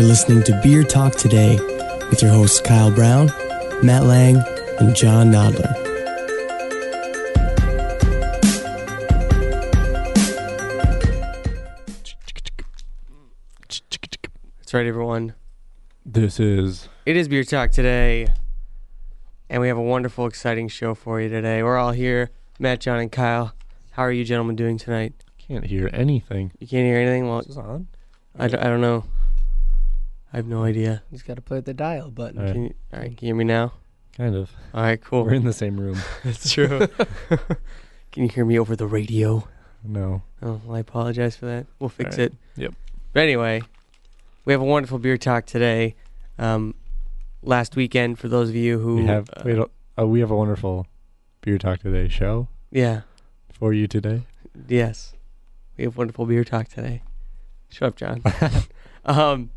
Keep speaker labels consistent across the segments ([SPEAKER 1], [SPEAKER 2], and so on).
[SPEAKER 1] You're listening to Beer Talk Today with your hosts Kyle Brown, Matt Lang, and John Nodler.
[SPEAKER 2] That's right, everyone.
[SPEAKER 3] This is
[SPEAKER 2] It is Beer Talk today, and we have a wonderful, exciting show for you today. We're all here Matt, John, and Kyle. How are you gentlemen doing tonight?
[SPEAKER 3] can't hear anything.
[SPEAKER 2] You can't hear anything? Well,
[SPEAKER 3] Is this on?
[SPEAKER 2] I, d- I don't know. I have no idea.
[SPEAKER 4] Just got to play the dial button.
[SPEAKER 3] All right.
[SPEAKER 2] Can you, all right, can you hear me now?
[SPEAKER 3] Kind of.
[SPEAKER 2] All right, cool.
[SPEAKER 3] We're in the same room.
[SPEAKER 2] That's true. can you hear me over the radio?
[SPEAKER 3] No.
[SPEAKER 2] Oh, well, I apologize for that. We'll fix
[SPEAKER 3] right.
[SPEAKER 2] it.
[SPEAKER 3] Yep.
[SPEAKER 2] But anyway, we have a wonderful beer talk today. Um, last weekend, for those of you who
[SPEAKER 3] we have
[SPEAKER 2] uh,
[SPEAKER 3] wait. Uh, we have a wonderful beer talk today show
[SPEAKER 2] yeah,
[SPEAKER 3] for you today.
[SPEAKER 2] yes, we have wonderful beer talk today. Shut up, John. um,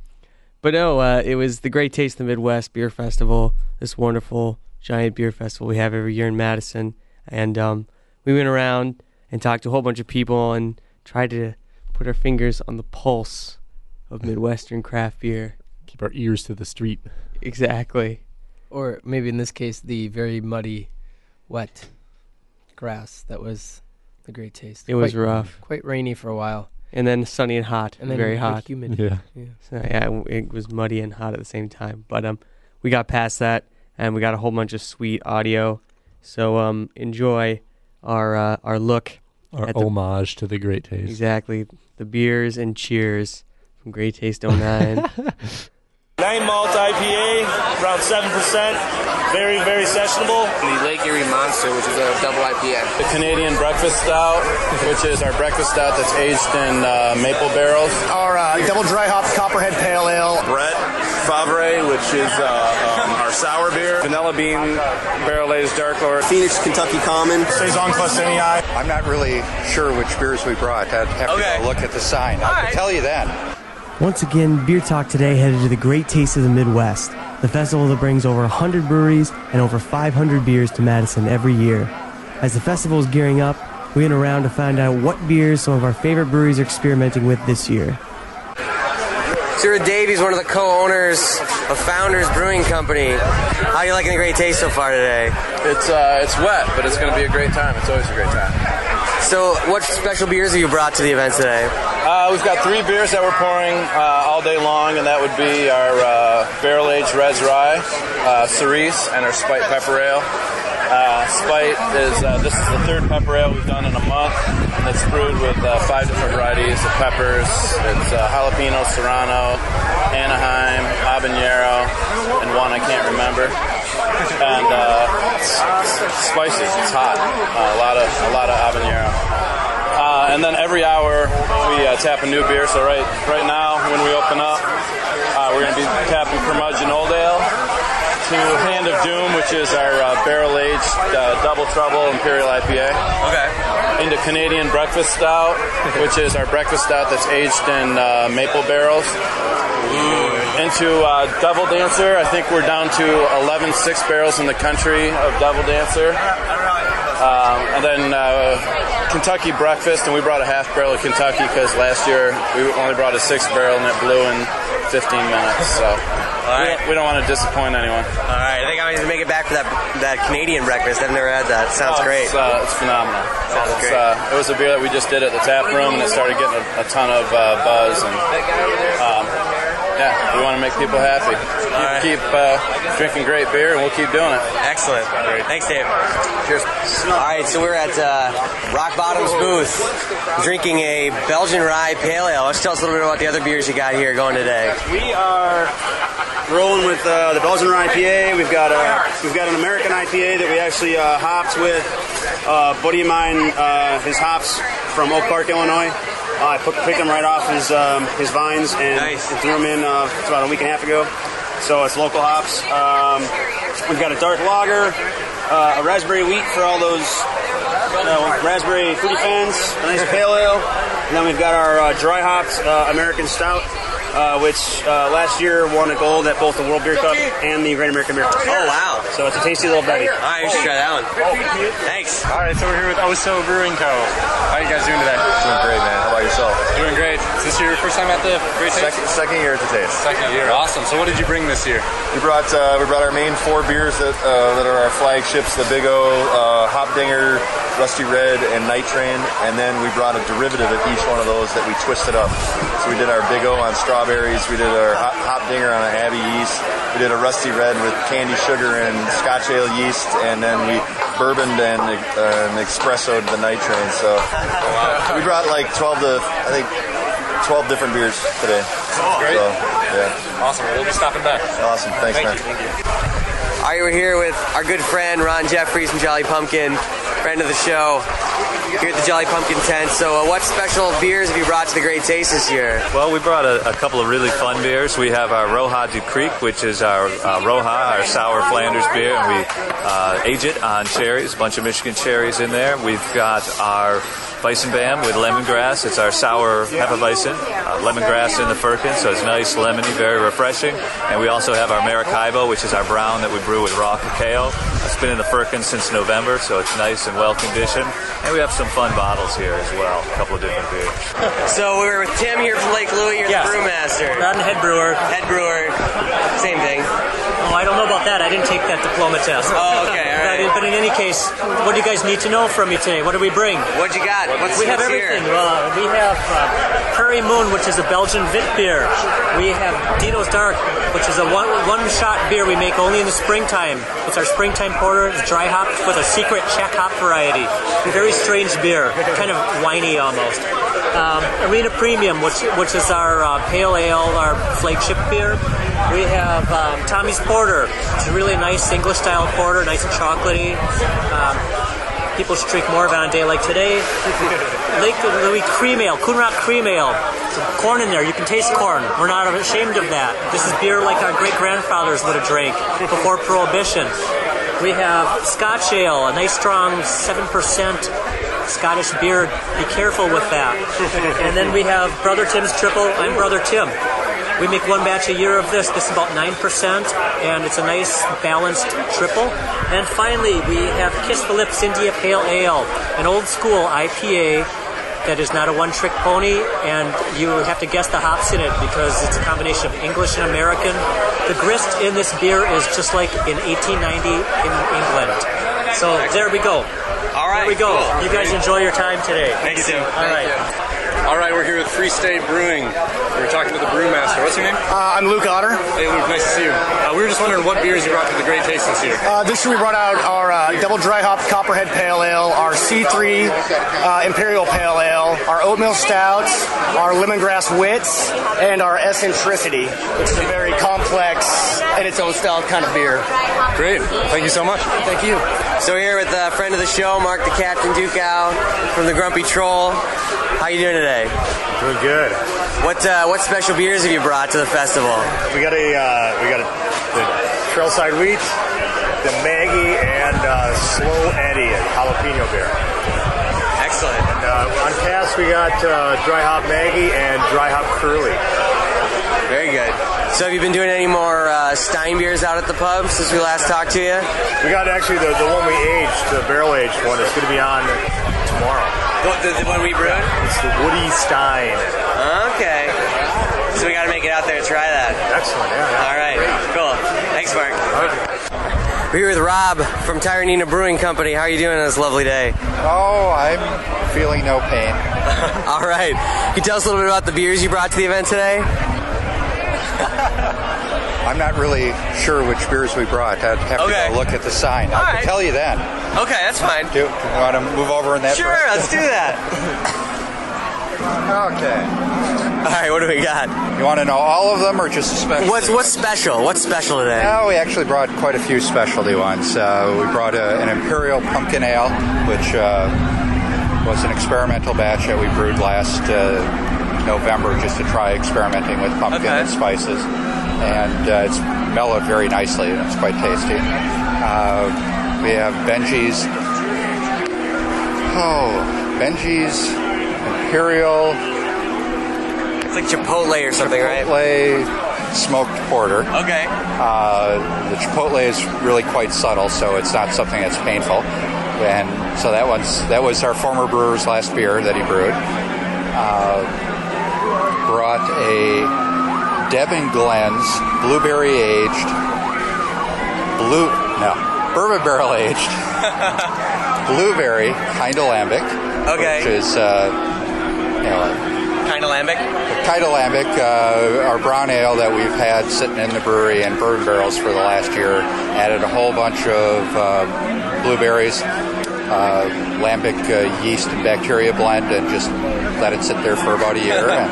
[SPEAKER 2] but no, uh, it was the Great Taste of the Midwest Beer Festival. This wonderful giant beer festival we have every year in Madison, and um, we went around and talked to a whole bunch of people and tried to put our fingers on the pulse of Midwestern craft beer.
[SPEAKER 3] Keep our ears to the street.
[SPEAKER 2] Exactly.
[SPEAKER 4] Or maybe in this case, the very muddy, wet grass that was the great taste.
[SPEAKER 2] It was rough,
[SPEAKER 4] quite rainy for a while.
[SPEAKER 2] And then sunny and hot,
[SPEAKER 4] And then
[SPEAKER 2] very hot.
[SPEAKER 4] humid.
[SPEAKER 3] Yeah.
[SPEAKER 4] Yeah.
[SPEAKER 2] So yeah, it was muddy and hot at the same time. But um, we got past that, and we got a whole bunch of sweet audio. So um, enjoy our uh, our look
[SPEAKER 3] Our
[SPEAKER 2] At the-
[SPEAKER 3] homage to the great taste.
[SPEAKER 2] exactly the beers and cheers from Great Taste 09.
[SPEAKER 5] Nine malt IPA, around seven percent. Very, very sessionable.
[SPEAKER 6] the Lake Erie Monster, which is a double IPA.
[SPEAKER 5] The Canadian Breakfast Stout, which is our breakfast stout that's aged in uh, maple barrels.
[SPEAKER 7] Our uh, double dry hop Copperhead Pale Ale.
[SPEAKER 5] Brett Favre, which is uh, um, our sour beer. Vanilla bean barrel aged dark lord.
[SPEAKER 7] Phoenix Kentucky Common.
[SPEAKER 5] Saison Claussenii.
[SPEAKER 8] I'm not really sure which beers we brought. I'd have
[SPEAKER 5] Okay.
[SPEAKER 8] to look at the sign. I can tell you that.
[SPEAKER 1] Once again, Beer Talk today headed to the Great Taste of the Midwest, the festival that brings over 100 breweries and over 500 beers to Madison every year. As the festival is gearing up, we went around to find out what beers some of our favorite breweries are experimenting with this year.
[SPEAKER 2] Sarah Davies, one of the co-owners of Founders Brewing Company. How are you liking the Great Taste so far today?
[SPEAKER 5] It's uh, it's wet, but it's going to be a great time. It's always a great time.
[SPEAKER 2] So, what special beers have you brought to the event today?
[SPEAKER 5] Uh, we've got three beers that we're pouring uh, all day long, and that would be our uh, barrel aged Red's Rye, uh, Cerise, and our Spite Pepper Ale. Uh, Spite is uh, this is the third pepper ale we've done in a month, and it's brewed with uh, five different varieties of peppers. It's jalapeno, serrano, Anaheim, habanero, and one I can't remember. And uh, it's, it's spicy. It's hot. Uh, a lot of a lot of habanero. Uh, and then every hour we uh, tap a new beer. So right right now when we open up, uh, we're going to be tapping Curmudgeon Old Ale to Hand of Doom, which is our uh, barrel aged uh, Double Trouble Imperial IPA. Okay. Into Canadian Breakfast Stout, which is our breakfast stout that's aged in uh, maple barrels. Into uh, Devil Dancer, I think we're down to 11 six barrels in the country of Devil Dancer. Um, and then uh, Kentucky Breakfast, and we brought a half barrel of Kentucky because last year we only brought a six barrel and it blew in 15 minutes. So we, don't, we don't want to disappoint anyone.
[SPEAKER 2] All right, I think I'm going to make it back for that that Canadian breakfast. I've never had that. Sounds
[SPEAKER 5] Oh,
[SPEAKER 2] great.
[SPEAKER 5] It's, uh, it's phenomenal.
[SPEAKER 2] Sounds
[SPEAKER 5] It's,
[SPEAKER 2] great.
[SPEAKER 5] Uh, it was a beer that we just did at the tap room, and it started getting a, a ton of uh, buzz. And um, yeah, we want to make people happy. Keep,
[SPEAKER 2] right.
[SPEAKER 5] keep uh, drinking great beer, and we'll keep doing it.
[SPEAKER 2] Excellent. Thanks, Dave. Cheers. All right, so we're at uh, Rock Bottom's booth drinking a Belgian rye pale ale. Let's tell us a little bit about the other beers you got here going today.
[SPEAKER 7] We are rolling with uh, the Belgian Rye IPA. We've got a we've got an American IPA that we actually uh, hopped with. Uh, buddy of mine, uh, his hops from Oak Park, Illinois. I put, picked them right off his um, his vines and,
[SPEAKER 2] Nice.
[SPEAKER 7] and threw them in uh, about a week and a half ago. So it's local hops. Um, we've got a dark lager, uh, a raspberry wheat for all those uh, raspberry fruity fans, a nice pale ale, and then we've got our uh, dry hopped uh, American Stout, uh, which uh, last year won a gold at both the World Beer Cup and the Great American Beer Cup.
[SPEAKER 2] Oh, wow.
[SPEAKER 7] So it's a tasty little Betty.
[SPEAKER 2] All right, we should try that one. Thanks.
[SPEAKER 9] All right, so we're here with O'so Brewing Co. How are you guys doing today? Doing great, man. How about yourself? Doing great. Is this this your first time at the Great Taste?
[SPEAKER 10] Second, second year at the taste.
[SPEAKER 9] Second year. Awesome. So what did you bring this year?
[SPEAKER 10] We brought uh, we brought our main four beers that uh, that are our flagships: the Big O, uh, Hopdinger, Rusty Red, and Night Train. And then we brought a derivative of each one of those that we twisted up. So we did our Big O on strawberries. We did our Hop, dinger on a Abbey yeast. We did a Rusty Red with candy sugar and Scotch ale yeast, and then we bourboned and, uh, and espressoed the Night Train. So we brought like 12 to I think 12 different beers today.
[SPEAKER 9] Great.
[SPEAKER 10] So, yeah.
[SPEAKER 9] Awesome. We'll be stopping back.
[SPEAKER 10] Awesome. Thanks,
[SPEAKER 9] Thank
[SPEAKER 10] man.
[SPEAKER 9] you. Thank you.
[SPEAKER 2] All right, we're here with our good friend Ron Jeffries from Jolly Pumpkin, friend of the show, here at the Jolly Pumpkin tent. So, uh, what special beers have you brought to the Great Taste this year?
[SPEAKER 11] Well, we brought a, a couple of really fun beers. We have our Roja du Kriek, which is our uh, Roja, our sour Flanders beer, and we uh, age it on cherries, a bunch of Michigan cherries in there. We've got our Weizen Bam with lemongrass. It's our sour Hefeweizen, uh, lemongrass in the firkin, so it's nice, lemony, very refreshing. And we also have our Maracaibo, which is our brown that we brew with raw cacao. It's been in the firkin since November, so it's nice and well conditioned. And we have some fun bottles here as well, a couple of different beers.
[SPEAKER 2] So, we're with Tim here from Lake Louie. You're
[SPEAKER 12] Yes.
[SPEAKER 2] the brewmaster.
[SPEAKER 12] I'm the head brewer.
[SPEAKER 2] Head brewer. Same thing.
[SPEAKER 12] Oh, I don't know about that. I didn't take that diploma test.
[SPEAKER 2] Oh, okay, all right.
[SPEAKER 12] But, but in any case, what do you guys need to know from me today? What do we bring?
[SPEAKER 2] What'd you got? What's,
[SPEAKER 12] we have
[SPEAKER 2] what's
[SPEAKER 12] everything.
[SPEAKER 2] Here?
[SPEAKER 12] Uh, we have uh, Prairie Moon, which is a Belgian Vit beer. We have Dino's Dark, which is a one one shot beer we make only in the springtime. It's our springtime porter. It's dry hopped with a secret Czech hop variety. Very strange beer, kind of winey almost. Um, Arena Premium, which which is our uh, pale ale, our flagship beer. We have um, Tommy's Porter. It's a really nice English style porter, nice and chocolatey. Um, people should drink more of it on a day like today. Lake Louie Cream Ale, Coonrock Cream Ale. Some corn in there. You can taste corn. We're not ashamed of that. This is beer like our great grandfathers would have drank before Prohibition. We have Scotch Ale, a nice strong 7% Scottish beer. Be careful with that. And then we have Brother Tim's Triple. I'm Brother Tim. We make one batch a year of this. This is about 9%, and it's a nice balanced triple. And finally, we have Kiss the Lips India Pale Ale, an old school IPA that is not a one trick pony, and you have to guess the hops in it because it's a combination of English and American. The grist in this beer is just like in 1890 in England. So there we go.
[SPEAKER 2] All right.
[SPEAKER 12] There we go.
[SPEAKER 2] cool.
[SPEAKER 12] You guys enjoy your time today.
[SPEAKER 9] Thank you, Tim.
[SPEAKER 12] All right.
[SPEAKER 9] All right, we're here with Free State Brewing. We're talking to the brewmaster. What's your name?
[SPEAKER 7] Uh, I'm Luke Otter.
[SPEAKER 9] Hey, Luke. Nice to see you. Uh, we were just wondering what beers you brought to the Great Taste this year.
[SPEAKER 7] Uh, this year we brought out our uh, double dry hop Copperhead Pale Ale, our C3 uh, Imperial Pale Ale, our oatmeal stouts, our lemongrass wits, and our eccentricity, which is a very complex and its own style kind of beer.
[SPEAKER 9] Great. Thank you so much.
[SPEAKER 7] Thank you.
[SPEAKER 2] So, here with a friend of the show, Mark the Captain Duke out from the Grumpy Troll. How you doing today?
[SPEAKER 13] Doing good.
[SPEAKER 2] What uh, what special beers have you brought to the festival?
[SPEAKER 13] We got a uh, we got a the Trailside Wheat, the Maggie, and uh, Slow Eddie and jalapeno beer.
[SPEAKER 2] Excellent.
[SPEAKER 13] And uh, on cask we got uh, Dry Hop Maggie and Dry Hop Curly.
[SPEAKER 2] Very good. So, have you been doing any more uh, Stein beers out at the pub since we last talked to you?
[SPEAKER 13] We got actually the, the one we aged, the barrel aged one, It's going to be on tomorrow.
[SPEAKER 2] The, the, one we brewed?
[SPEAKER 13] It's the Woody Stein.
[SPEAKER 2] Okay. So we got to make it out there to try that.
[SPEAKER 13] Excellent. Yeah.
[SPEAKER 2] All right. Cool. Thanks, Mark. We're here with Rob from Tyranena Brewing Company. How are you doing on this lovely day?
[SPEAKER 8] Oh, I'm feeling no pain.
[SPEAKER 2] All right. Can you tell us a little bit about the beers you brought to the event today?
[SPEAKER 8] I'm not really sure which beers we brought. I'd have
[SPEAKER 2] Okay.
[SPEAKER 8] to go look at the sign. I
[SPEAKER 2] All
[SPEAKER 8] can tell you then.
[SPEAKER 2] Okay, that's fine.
[SPEAKER 8] Do, do you want to move over in that
[SPEAKER 2] Sure,
[SPEAKER 8] direction?
[SPEAKER 2] let's do that.
[SPEAKER 8] okay.
[SPEAKER 2] All right, what do we got?
[SPEAKER 8] You want to know all of them or just a special?
[SPEAKER 2] What's what's special? What's special today?
[SPEAKER 8] No, we actually brought quite a few specialty ones. Uh, we brought a, an Imperial Pumpkin Ale, which uh, was an experimental batch that we brewed last uh, November just to try experimenting with pumpkin
[SPEAKER 2] Okay.
[SPEAKER 8] and spices. And uh, it's mellowed very nicely and it's quite tasty. Uh, we have Benji's. Oh, Benji's Imperial
[SPEAKER 2] It's like Chipotle or something, right?
[SPEAKER 8] Chipotle smoked porter.
[SPEAKER 2] Okay.
[SPEAKER 8] Uh, the chipotle is really quite subtle, so it's not something that's painful. And so that one's that was our former brewer's last beer that he brewed. Uh, brought a Devon Glens blueberry aged, blue no bourbon barrel aged blueberry kind of lambic.
[SPEAKER 2] Okay.
[SPEAKER 8] Which is uh, you know
[SPEAKER 2] Kind of lambic.
[SPEAKER 8] Kite Alembic, uh, our brown ale that we've had sitting in the brewery and bourbon barrels for the last year, added a whole bunch of uh, blueberries, uh, lambic uh, yeast and bacteria blend, and just let it sit there for about a year, and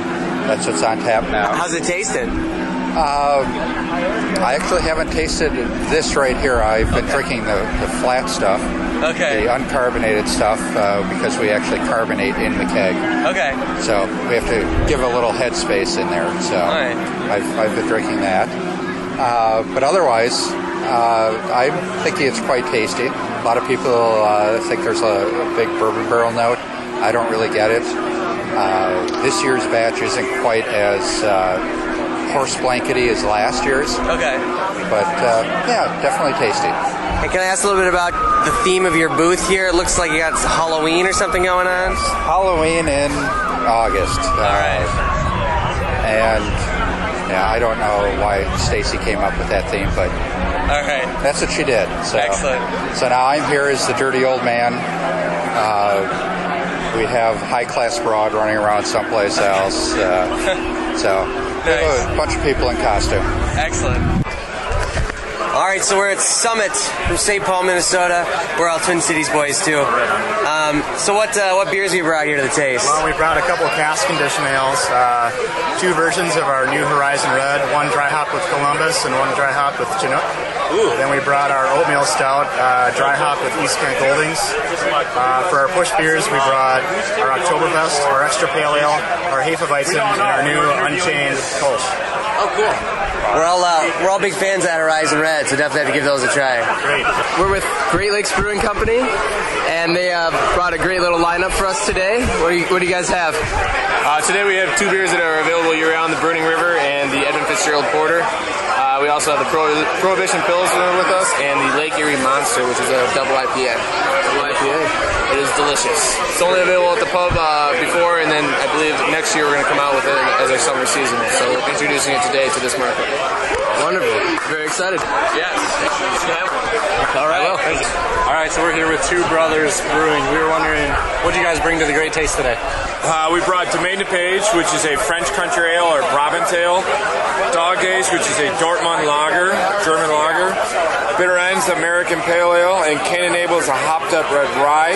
[SPEAKER 8] that's what's on tap now.
[SPEAKER 2] How's it tasted?
[SPEAKER 8] Um, I actually haven't tasted this right here. I've been drinking the, the flat stuff.
[SPEAKER 2] Okay.
[SPEAKER 8] The uncarbonated stuff uh, because we actually carbonate in the keg.
[SPEAKER 2] Okay.
[SPEAKER 8] So we have to give a little headspace in there. So
[SPEAKER 2] right.
[SPEAKER 8] I've, I've been drinking that. Uh, but otherwise, uh, I'm thinking it's quite tasty. A lot of people uh, think there's a, a big bourbon barrel note. I don't really get it. Uh, this year's batch isn't quite as uh, horse blankety as last year's.
[SPEAKER 2] Okay.
[SPEAKER 8] But uh, yeah, definitely tasty.
[SPEAKER 2] Hey, can I ask a little bit about the theme of your booth here? It looks like you got Halloween or something going on.
[SPEAKER 8] Halloween in August. All
[SPEAKER 2] right.
[SPEAKER 8] And yeah, I don't know why Stacy came up with that theme, but
[SPEAKER 2] all right,
[SPEAKER 8] that's what she did. So,
[SPEAKER 2] Excellent.
[SPEAKER 8] So now I'm here as the dirty old man. Uh, we have high class broad running around someplace else. Uh, so we have a bunch of people in costume.
[SPEAKER 2] Excellent. All right, so we're at Summit from St. Paul, Minnesota. We're all Twin Cities boys too. Um, so what uh, what beers we brought here to the taste?
[SPEAKER 14] Well, we brought a couple of cask condition ales, uh, two versions of our New Horizon Red, one dry hop with Columbus and one dry hop with Chinook. Then we brought our oatmeal stout, uh, dry hop with East Kent Goldings. Uh, for our push beers, we brought our Oktoberfest, our extra pale ale, our Hefeweizen, and our new Unchained Kolsch.
[SPEAKER 2] Oh, cool. We're all uh, we're all big fans of Horizon Red, so definitely have to give those a try.
[SPEAKER 14] Great.
[SPEAKER 4] We're with Great Lakes Brewing Company, and they uh, brought a great little lineup for us today. What do you, what do you guys have?
[SPEAKER 6] Uh, today we have two beers that are available year-round: the Burning River and the Edmund Fitzgerald Porter. We also have the Pro- Prohibition Pilsner with us, and the Lake Erie Monster, which is a double IPA. Double IPA. It is delicious. It's only available at the pub uh, before, and then I believe next year we're going to come out with it as our summer season. So we're introducing it today to this market.
[SPEAKER 4] Wonderful. Very excited.
[SPEAKER 6] Yes.
[SPEAKER 4] All right.
[SPEAKER 9] All right, so we're here with Two Brothers Brewing. We were wondering, what do you guys bring to the Great Taste today?
[SPEAKER 15] Uh, we brought Domaine DuPage, which is a French country ale or Brabant ale. Dog Days, which is a Dortmund lager, German lager. Bitter Ends, American Pale Ale. And Cannon a hopped up red rye.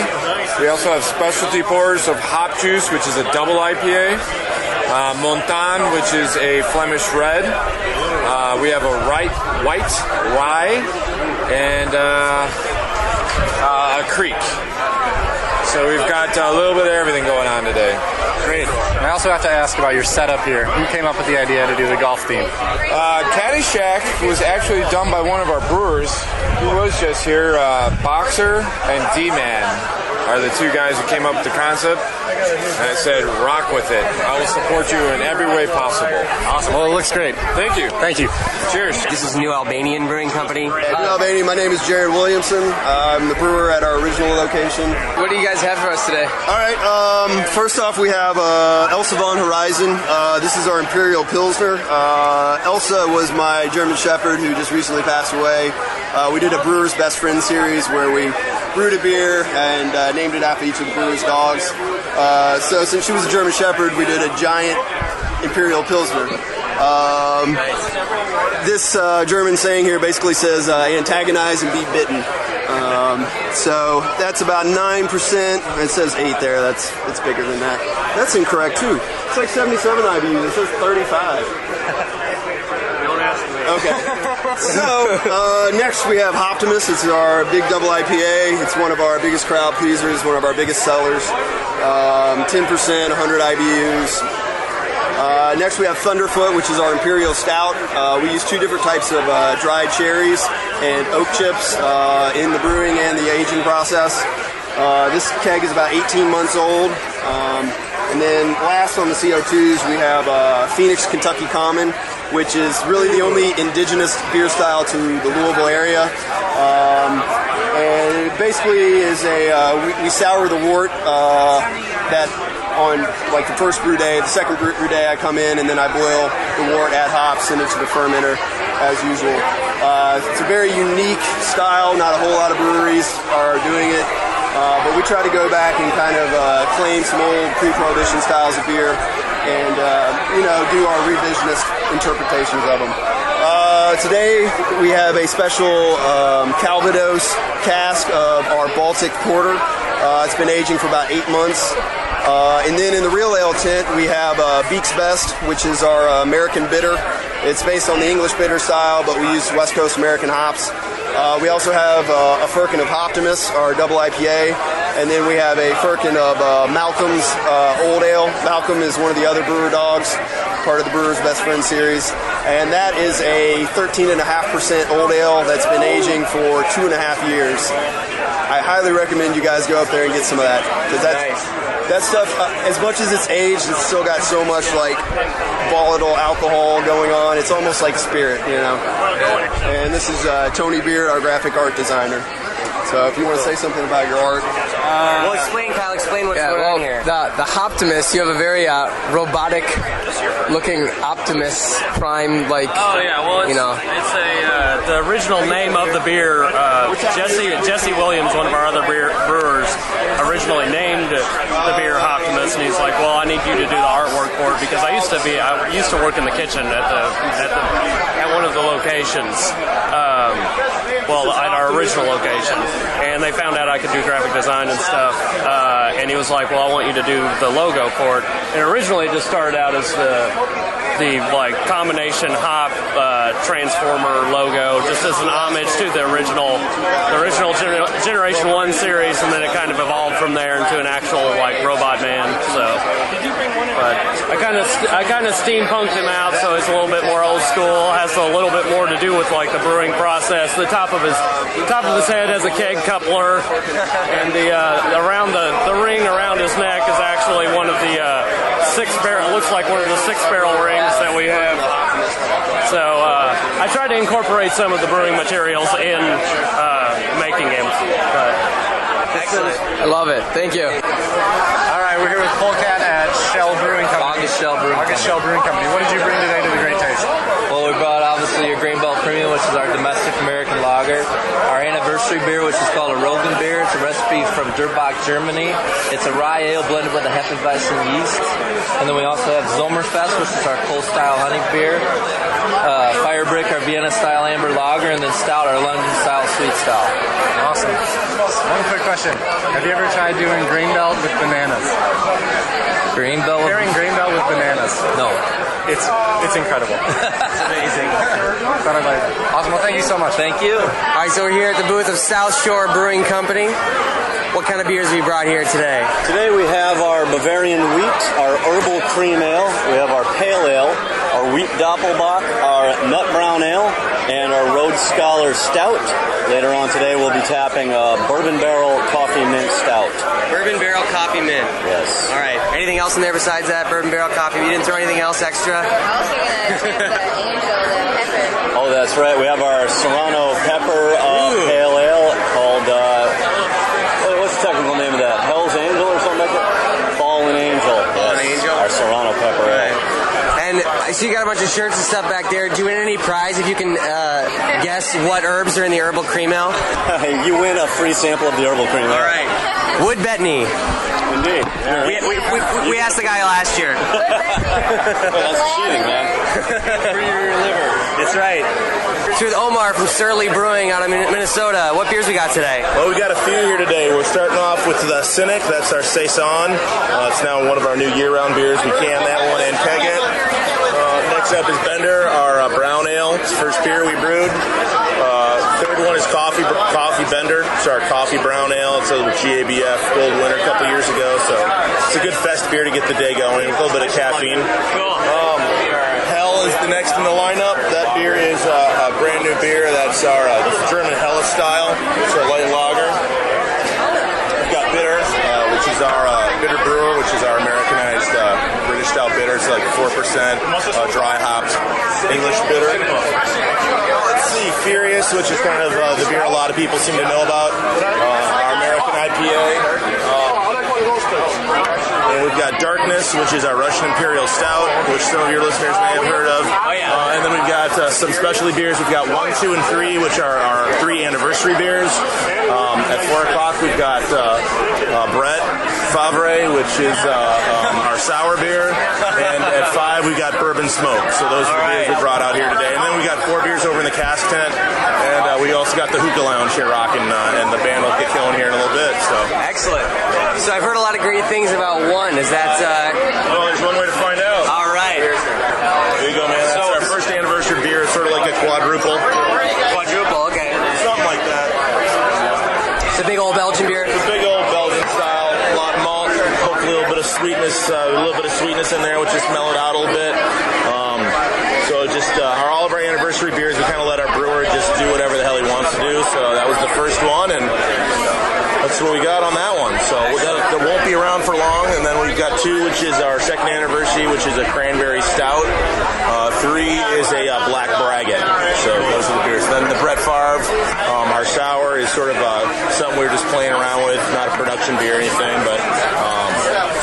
[SPEAKER 15] We also have specialty pours of Hop Juice, which is a double IPA. Uh, Montan, which is a Flemish red. Uh, we have a right, white rye. And uh, uh, a creek. So we've got a little bit of everything going on today.
[SPEAKER 9] Great. And I also have to ask about your setup here. Who came up with the idea to do the golf theme?
[SPEAKER 15] Uh, Caddyshack was actually done by one of our brewers. who was just here. Uh, Boxer and D-Man are the two guys who came up with the concept. And I said, rock with it. I will support you in every way possible.
[SPEAKER 9] Awesome. Well, it looks great.
[SPEAKER 15] Thank you.
[SPEAKER 9] Thank you.
[SPEAKER 15] Cheers.
[SPEAKER 2] This is New Albanian Brewing Company.
[SPEAKER 16] New Albany, my name is Jared Williamson. I'm the brewer at our original location.
[SPEAKER 4] What do you guys have for us today?
[SPEAKER 16] All right, um, first off, we have uh, Elsa von Horizon. Uh, this is our Imperial Pilsner. Uh, Elsa was my German Shepherd who just recently passed away. Uh, we did a Brewer's Best Friend series where we brewed a beer and uh, named it after each of the brewer's dogs. Uh, so since she was a German Shepherd, we did a giant Imperial Pilsner. Um, this uh, German saying here basically says uh, antagonize and be bitten. Um, so that's about 9%. It says 8 there. That's it's bigger than that. That's incorrect too. It's like 77 IBUs. It says 35. Okay. So uh, next we have Optimus. It's our big double IPA. It's one of our biggest crowd pleasers, one of our biggest sellers. Um, 10%, 100 IBUs. Uh, next, we have Thunderfoot, which is our Imperial Stout. Uh, we use two different types of uh, dried cherries and oak chips uh, in the brewing and the aging process. Uh, this keg is about 18 months old. Um, and then last on the CO2s, we have Phoenix Kentucky Common, which is really the only indigenous beer style to the Louisville area. Um, and it basically is a, we, we sour the wort that on like the first brew day, the second brew day, I come in and then I boil the wort, add hops, send it to the fermenter as usual. Uh, it's a very unique style. Not a whole lot of breweries are doing it. Uh, but we try to go back and kind of uh, claim some old pre-prohibition styles of beer and uh, you know do our revisionist interpretations of them. Uh, today we have a special um, Calvados cask of our Baltic Porter. Uh, it's been aging for about eight months. Uh, and then in the real ale tent, we have uh, Beek's Best, which is our American bitter. It's based on the English bitter style, but we use West Coast American hops. We also have a firkin of Optimus, our double IPA, and then we have a firkin of uh, Malcolm's uh, Old Ale. Malcolm is one of the other brewer dogs, part of the Brewer's Best Friend series, and that is a 13.5% Old Ale that's been aging for two and a half years. I highly recommend you guys go up there and get some of that because that that stuff, uh, as much as it's aged, it's still got so much like volatile alcohol going on. It's almost like spirit, you know. And this is uh, Tony Beard, our graphic art designer. So if you want to say something about your art,
[SPEAKER 4] well, explain, Kyle. Explain what's
[SPEAKER 17] Yeah,
[SPEAKER 4] going
[SPEAKER 17] well,
[SPEAKER 4] on here.
[SPEAKER 17] the the Optimus, you have a very uh, robotic looking Optimus Prime, like
[SPEAKER 18] Oh yeah, well, it's,
[SPEAKER 17] you know.
[SPEAKER 18] it's a uh, the original name of the beer. Uh, Jesse Jesse Williams, one of our other beer, brewers, originally named the beer Optimus, and he's like, "Well, I need you to do the artwork for it because I used to be I used to work in the kitchen at the at the at one of the locations." Um, well, at our original location, and they found out I could do graphic design and stuff. Uh, and he was like, "Well, I want you to do the logo for it." And originally, it just started out as the the like combination hop uh, transformer logo, just as an homage to the original the original gener- Generation One series, and then it kind of evolved from there into an actual like robot man. So, but I kind of I kind of steampunked him out, so it's a little bit more old school. Has a little bit more to do with like the brewing process. The top of his the top of his head has a keg coupler, and the uh, around the the ring around his neck is actually one of the uh, six barrel. Looks like one of the six barrel rings that we have. So uh, I tried to incorporate some of the brewing materials in uh, making him. But
[SPEAKER 17] Excellent. I love it. Thank you.
[SPEAKER 9] All right, we're here with Polecat at Schell Brewing Company.
[SPEAKER 19] August Schell Brewing
[SPEAKER 9] August
[SPEAKER 19] Company.
[SPEAKER 9] Schell Brewing Company. What did you bring today to the Great Taste?
[SPEAKER 19] Well, we brought obviously your Grain Belt Premium, which is our domestic American lager. Our anniversary beer, which is called a Roggen beer. It's a recipe from Durbach, Germany. It's a rye ale blended with a Hefeweizen yeast. And then we also have Zommerfest, which is our cold style honey beer. Uh, Firebrick, our Vienna style amber lager, and then Stout, our London style sweet stout.
[SPEAKER 9] Awesome. One quick question. Have you ever tried doing Grain Belt with bananas?
[SPEAKER 19] Grain Belt with
[SPEAKER 9] Pairing Grain Belt with bananas.
[SPEAKER 19] No.
[SPEAKER 9] It's it's incredible. it's amazing. Thought I'd like that. Awesome. Well, thank you so much.
[SPEAKER 19] Thank you.
[SPEAKER 4] All right, so we're here at the booth of South Shore Brewing Company. What kind of beers have you brought here today?
[SPEAKER 20] Today we have our Bavarian wheat, our herbal cream ale, we have our pale ale, our wheat doppelbock, our nut brown ale, and our Rhodes Scholar stout. Later on today we'll be tapping a bourbon barrel coffee mint stout.
[SPEAKER 4] Bourbon Barrel Coffee Mint.
[SPEAKER 20] Yes.
[SPEAKER 4] All right. Anything else in there besides that Bourbon Barrel Coffee? You didn't throw anything else extra?
[SPEAKER 20] Oh, that's right. We have our Serrano pepper uh, pale ale called, uh, what- what's the technical name of that? Hell's Angel or something like that? Fallen Angel. Fallen Angel. Our Serrano pepper ale.
[SPEAKER 4] And you got a bunch of shirts and stuff back there. Do you win any prize if you can uh, guess what herbs are in the herbal cream ale?
[SPEAKER 20] you win a free sample of the herbal cream ale.
[SPEAKER 4] All right. Wood Betony.
[SPEAKER 20] Indeed.
[SPEAKER 4] We, we, we, we asked the guy last year.
[SPEAKER 20] That's cheating, man. Free your liver.
[SPEAKER 4] That's right. It's with Omar from Surly Brewing out of Minnesota. What beers we got today?
[SPEAKER 21] Well, we got a few here today. We're starting off with the Cynic. That's our Saison. Uh, it's now one of our new year-round beers. We can that one and keg it. Next up is Bender, our uh, brown ale. First beer we brewed. Uh, third one is Coffee Coffee Bender. It's our coffee brown ale. It's a GABF gold winner a couple years ago. So it's a good fest beer to get the day going. A little bit of caffeine. Um, Hell is the next in the lineup. That beer is uh, a brand new beer. That's our uh, German Helles style. It's our light lager. We've got Bitter, uh, which is our uh, bitter brewer, which is our Americanized uh, British style bitter. It's like 4% uh, dry hops, English bitter. Let's see, Furious, which is kind of uh, the beer a lot of people seem to know about. Uh, our American IPA. Uh, and we've got Darkness, which is our Russian Imperial Stout, which some of your listeners may have heard of. Oh, yeah. Uh, and then we've got uh, some specialty beers. We've got one, two, and three, which are our three anniversary beers. Um, at four o'clock, we've got uh, uh, Brett Favre, which is uh, um, our sour beer. And at five, we've got Bourbon Smoke. So those are the beers we brought out here today. And then we got four beers over in the cask tent. And uh, we also got the hookah lounge here rocking, uh, and the band will get going here in a little bit. So
[SPEAKER 2] Excellent. So I've heard a lot of great things about one. Is that? Uh...
[SPEAKER 21] Well, there's one way to find out.
[SPEAKER 2] All right.
[SPEAKER 21] There you go, man. That's our first anniversary beer. It's sort of like a quadruple.
[SPEAKER 2] Quadruple. Okay.
[SPEAKER 21] Something like that.
[SPEAKER 2] It's a big old Belgian beer.
[SPEAKER 21] It's a big old Belgian style. A lot of malt. Hopefully, a little bit sweetness. Uh, a little bit of sweetness in there, which just mellowed out a little bit. Um, so just uh, our all of our anniversary beers, we kind of let our brewer just do whatever the hell he wants to do. So that was the first one, and that's what we got on that one. So that, that won't be around for long. And then we've got two, which is our second anniversary, which is a cranberry stout. Uh, three is a uh, black braggot. So those are the beers. Then the Brett Favre, um, our sour is sort of uh, something we're just playing around with, not a production beer or anything, but. Um,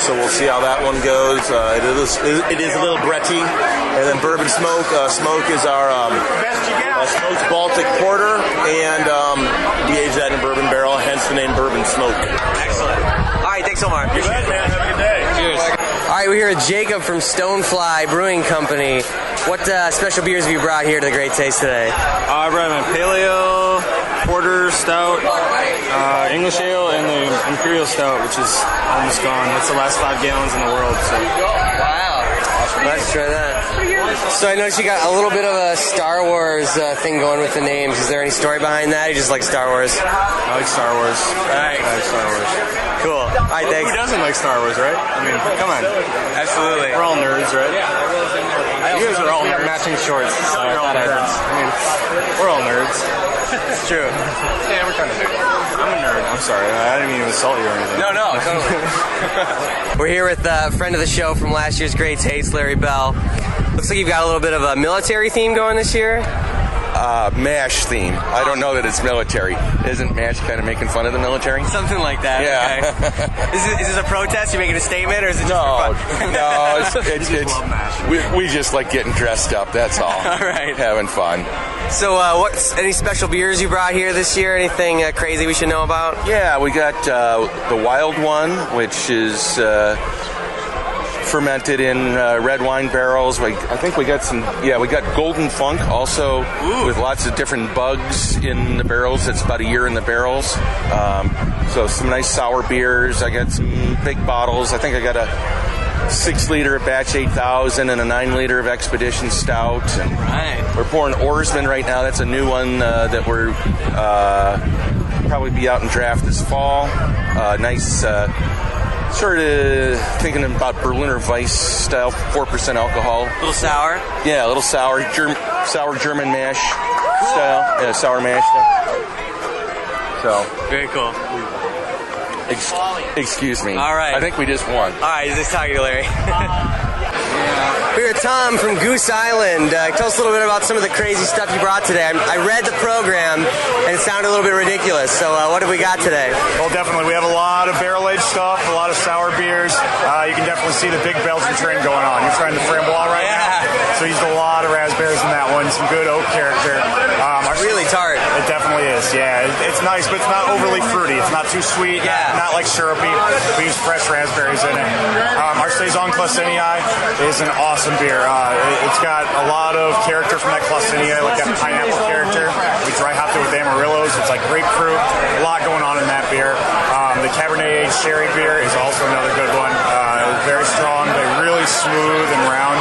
[SPEAKER 21] so we'll see how that one goes. Uh, it is it is a little Bretty, and then Bourbon Smoke. Uh, Smoke is our um, uh, smoked Baltic Porter, and um, we age that in bourbon barrel, hence the name Bourbon Smoke.
[SPEAKER 2] Excellent. All right, thanks, Omar.
[SPEAKER 21] You bet, man. Have a good day.
[SPEAKER 2] Cheers. All right, we're here with Jacob from Stonefly Brewing Company. What uh, special beers have you brought here to the Great Taste today?
[SPEAKER 9] I brought my Paleo, Porter, Stout, uh, English Ale, and the Imperial Stout, which is almost gone. That's the last five gallons in the world. So.
[SPEAKER 2] Wow. Let's try that. So I noticed you got a little bit of a Star Wars uh, thing going with the names. Is there any story behind that? Or you just like Star Wars?
[SPEAKER 9] I like Star Wars.
[SPEAKER 2] All right.
[SPEAKER 9] I like Star Wars.
[SPEAKER 2] Cool. All right, thanks.
[SPEAKER 9] Who doesn't like Star Wars, right? I mean, come on.
[SPEAKER 2] Absolutely.
[SPEAKER 9] We're all nerds, right? You guys are all matching shorts. So uh, I thought I'd- I mean, we're all nerds.
[SPEAKER 2] It's true.
[SPEAKER 9] Yeah, we're kind of nerds. I'm a nerd. I'm sorry. I didn't mean to insult you or anything.
[SPEAKER 2] No, no, totally. We're here with a friend of the show from last year's Great Taste, Larry Bell. Looks like you've got a little bit of a military theme going this year.
[SPEAKER 10] Uh, MASH theme. I don't know that it's military. Isn't MASH kind of making fun of the military?
[SPEAKER 2] Something like that.
[SPEAKER 10] Yeah.
[SPEAKER 2] Okay. is, it, is this a protest? You making a statement, or is it just
[SPEAKER 10] No, no, it's, it's, it's we, we just like getting dressed up. That's all.
[SPEAKER 2] All right.
[SPEAKER 10] Having fun.
[SPEAKER 2] So, uh, what's any special beers you brought here this year? Anything uh, crazy we should know about?
[SPEAKER 10] Yeah, we got uh, the wild one, which is uh, fermented in uh, red wine barrels. We, I think we got some. Yeah, we got Golden Funk also with lots of different bugs in the barrels. It's about a year in the barrels. Um, so some nice sour beers. I got some big bottles. I think I got a six liter of batch 8000 and a nine liter of expedition stout and
[SPEAKER 2] right.
[SPEAKER 10] we're pouring oarsman right now that's a new one uh, that we're uh, probably be out in draft this fall uh, nice uh, sort of thinking about berliner weiss style 4% alcohol a
[SPEAKER 2] little sour
[SPEAKER 10] yeah a little sour Germ- sour german mash style yeah sour mash style. so
[SPEAKER 2] Very cool.
[SPEAKER 10] ex- excuse me
[SPEAKER 2] All right.
[SPEAKER 10] i think we just won
[SPEAKER 2] All right, is this talking to Larry? We're Tom from Goose Island. Uh, tell us a little bit about some of the crazy stuff you brought today. I, I read the program and it sounded a little bit ridiculous. So, uh, what have we got today?
[SPEAKER 13] Well, definitely. We have a lot of barrel aged stuff, a lot of sour beers. Uh, you can definitely see the big Belgian trend going on. You're trying the framboise right now. So he used a lot of raspberries in that one, some good oak character. Um,
[SPEAKER 2] really tart.
[SPEAKER 13] Is, yeah. It's nice, but it's not overly fruity. It's not too sweet,
[SPEAKER 2] Yeah.
[SPEAKER 13] not, not like syrupy. We use fresh raspberries in it. Um, our Saison Claussenii is an awesome beer. Uh, it- it's got a lot of character from that Claussenii, like that pineapple character. We dry hopped it with Amarillos. It's like grapefruit. A lot going on in that beer. Um, the Cabernet sherry beer is also another good one. Uh, very strong, but really smooth and round.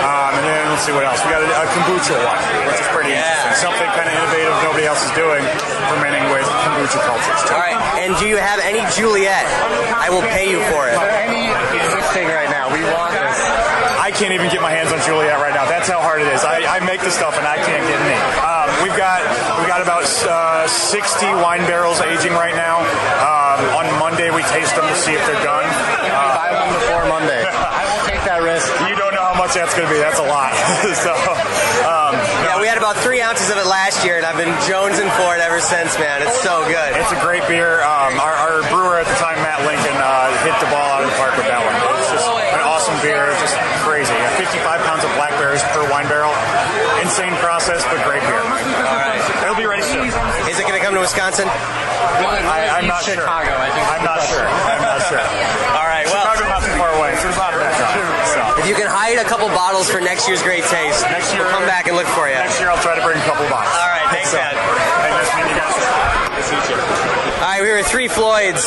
[SPEAKER 13] Um, and then let's see what else. We got a, a kombucha one, which is pretty interesting. Something kind of innovative nobody else is doing, fermenting with kombucha cultures.
[SPEAKER 2] All right, and do you have any Juliet? I will pay you for it.
[SPEAKER 13] thing right now. We want this. I can't even get my hands on Juliet right now. That's how hard it is. I, I make the stuff and I can't get any. Um, we've got we've got about uh, 60 wine barrels aging right now. Um, Monday we taste them to see if they're done. Uh, Buy one before Monday. I won't take that risk. You don't know how much that's going to be. That's a lot. so. Um,
[SPEAKER 2] Yeah, we had about three ounces of it last year, and I've been jonesing for it ever since, man. It's so good.
[SPEAKER 13] It's a great beer. Um, our, our brewer at the time, Matt Lincoln, uh, hit the ball out of the park with that one. It's, just an awesome beer, It's just crazy. 55 pounds of blackberries per wine barrel. Insane process, but great beer.
[SPEAKER 2] All right.
[SPEAKER 13] It'll be ready soon.
[SPEAKER 2] Is it going to come to Wisconsin?
[SPEAKER 13] I, I'm not sure.
[SPEAKER 9] I think.
[SPEAKER 13] I'm not sure. I'm not sure.
[SPEAKER 2] All right. Well,
[SPEAKER 13] Chicago's not too far away, so there's a lot of that So.
[SPEAKER 2] if you can hide a couple bottles for next year's Great Taste,
[SPEAKER 13] Next year,
[SPEAKER 2] we'll come back and look for you.
[SPEAKER 13] Next year, I'll try to bring a couple bottles.
[SPEAKER 2] All right. Thanks,
[SPEAKER 13] So,
[SPEAKER 2] man.
[SPEAKER 13] Nice meeting you guys. Nice to meet you.
[SPEAKER 2] All right, we were at Three Floyds.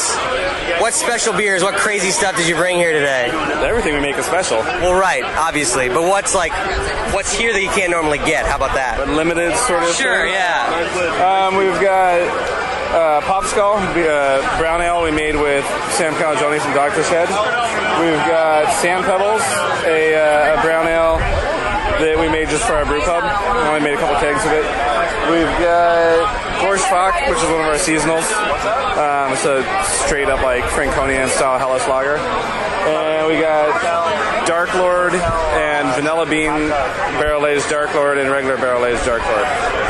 [SPEAKER 2] What special beers, what crazy stuff did you bring here today?
[SPEAKER 15] Everything we make is special.
[SPEAKER 2] Well, right, obviously. But what's like, what's here that you can't normally get? How about that?
[SPEAKER 15] But limited sort of.
[SPEAKER 2] Sure,
[SPEAKER 15] thing.
[SPEAKER 2] yeah.
[SPEAKER 15] Um, we've got uh, Popskull, uh, brown ale we made with Sam Calagione from Dogfish Head. We've got Sand Pebbles, a, uh, a brown ale that we made just for our brew pub. We only made a couple kegs of it. We've got Gorch Fock, which is one of our seasonals. Um, it's a straight up like Franconian style Helles lager. And we got Dark Lord and Vanilla Bean Barrel Aged Dark Lord and regular Barrel Aged Dark Lord.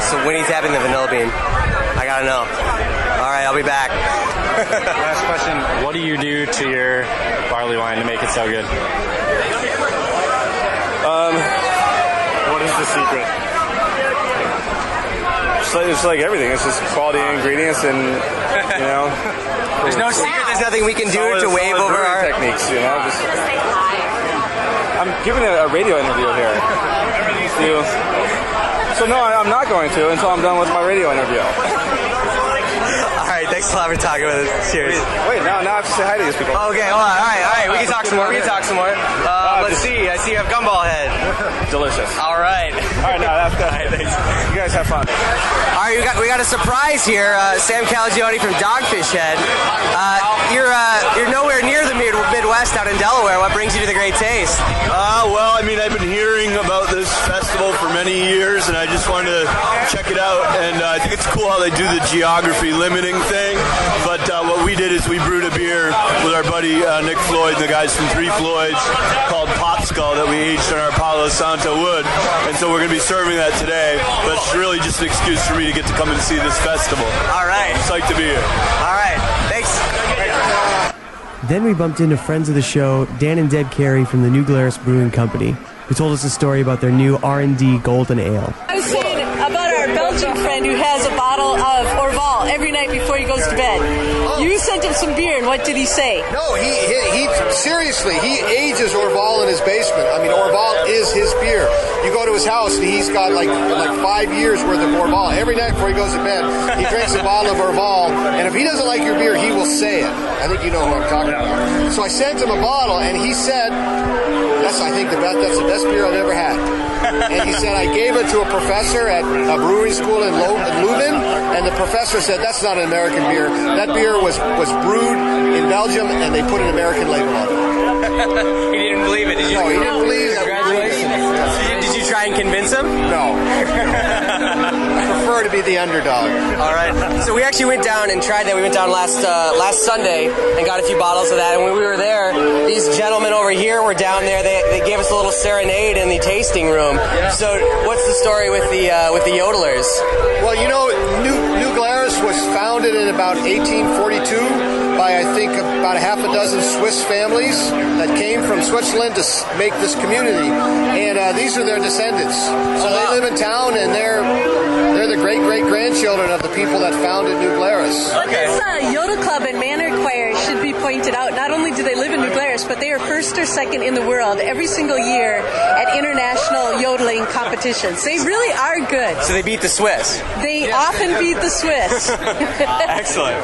[SPEAKER 2] So when he's having the vanilla bean, I gotta know. All right, I'll be back.
[SPEAKER 9] Last question. What do you do to your barley wine to make it so good?
[SPEAKER 15] Um,
[SPEAKER 9] What is the secret?
[SPEAKER 15] It's like, it's like everything. It's just quality ingredients and, you know.
[SPEAKER 2] There's no secret. There's nothing we can do
[SPEAKER 15] solid-
[SPEAKER 2] to wave over our.
[SPEAKER 15] techniques, you know. Just, I'm giving a, a radio interview here. You- so no, I- I'm not going to until I'm done with my radio interview.
[SPEAKER 2] All right, thanks a lot for talking with us. Cheers.
[SPEAKER 15] Wait, now, now I have to say hi to these people.
[SPEAKER 2] Okay, hold on. All right, all right. We can talk some more. We can talk some more. Uh, let's see. I see you have gumball head.
[SPEAKER 15] Delicious.
[SPEAKER 2] All right.
[SPEAKER 15] All right, no, that's good.
[SPEAKER 2] All right, thanks.
[SPEAKER 15] You guys have fun.
[SPEAKER 2] All right, we got we got a surprise here. Uh, Sam Calagione from Dogfish Head. Uh, you're uh, you're nowhere near the mid- Midwest out in Delaware. What brings you to the Great Taste?
[SPEAKER 17] Uh, well, I mean, I've been hearing about this festival for many years, and I just wanted to check it out. And uh, I think it's cool how they do the geography limiting thing. But uh, what we did is we brewed a beer with our buddy uh, Nick Floyd and the guys from Three Floyds called Pop Skull that we aged in our Palo Santo wood. And so we're going to be serving that today. But it's really just an excuse for me to get to come and see this festival.
[SPEAKER 2] All right.
[SPEAKER 17] I'm psyched to be here.
[SPEAKER 2] All right, thanks.
[SPEAKER 22] Then we bumped into friends of the show, Dan and Deb Carey from the New Glarus Brewing Company, who told us a story about their new R&D Golden Ale.
[SPEAKER 23] I was saying about our Belgian friend who has a bottle of Orval every night before he goes to bed. Sent him some beer, and what did he say?
[SPEAKER 24] No, he, he, he seriously, he ages Orval in his basement. I mean, Orval is his beer. You go to his house and he's got like like five years worth of Orval. Every night before he goes to bed, he drinks a bottle of Orval. And if he doesn't like your beer, he will say it. I think you know who I'm talking about. So I sent him a bottle, and he said, "That's I think the best. That's the best beer I've ever had." and he said, "I gave it to a professor at a brewery school in, Lo- in Leuven, and the professor said that's not an American beer. That beer was was brewed in Belgium, and they put an American label on it."
[SPEAKER 2] he didn't believe it. Did you?
[SPEAKER 24] No, he didn't believe.
[SPEAKER 2] Congratulations. Did you try and convince him?
[SPEAKER 24] No. Prefer to be the underdog.
[SPEAKER 2] All right. So we actually went down and tried that. We went down last uh, last Sunday and got a few bottles of that. And when we were there, these gentlemen over here were down there. They, they gave us a little serenade in the tasting room. Yeah. So what's the story with the uh, with the yodelers?
[SPEAKER 24] Well, you know, New, New Glarus was founded in about 1842 by, I think, about a half a dozen Swiss families that came from Switzerland to make this community. And uh, these are their descendants. So they live in town and they're they're the great great grandchildren of the people that founded New Glarus.
[SPEAKER 23] This uh, Yodel Club and Manor Choir should be pointed out. Not only do they live in New Glarus, but they are first or second in the world every single year at international yodeling competitions. They really are good.
[SPEAKER 2] So they beat the Swiss.
[SPEAKER 23] They often beat the Swiss.
[SPEAKER 2] Excellent.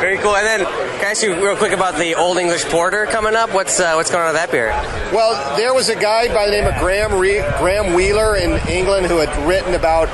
[SPEAKER 2] Very cool. And then, can I ask you real quick about the Old English Porter coming up? What's uh, what's going on with that beer?
[SPEAKER 24] Well, there was a guy by the name of Graham Re- Graham Wheeler in England who had written about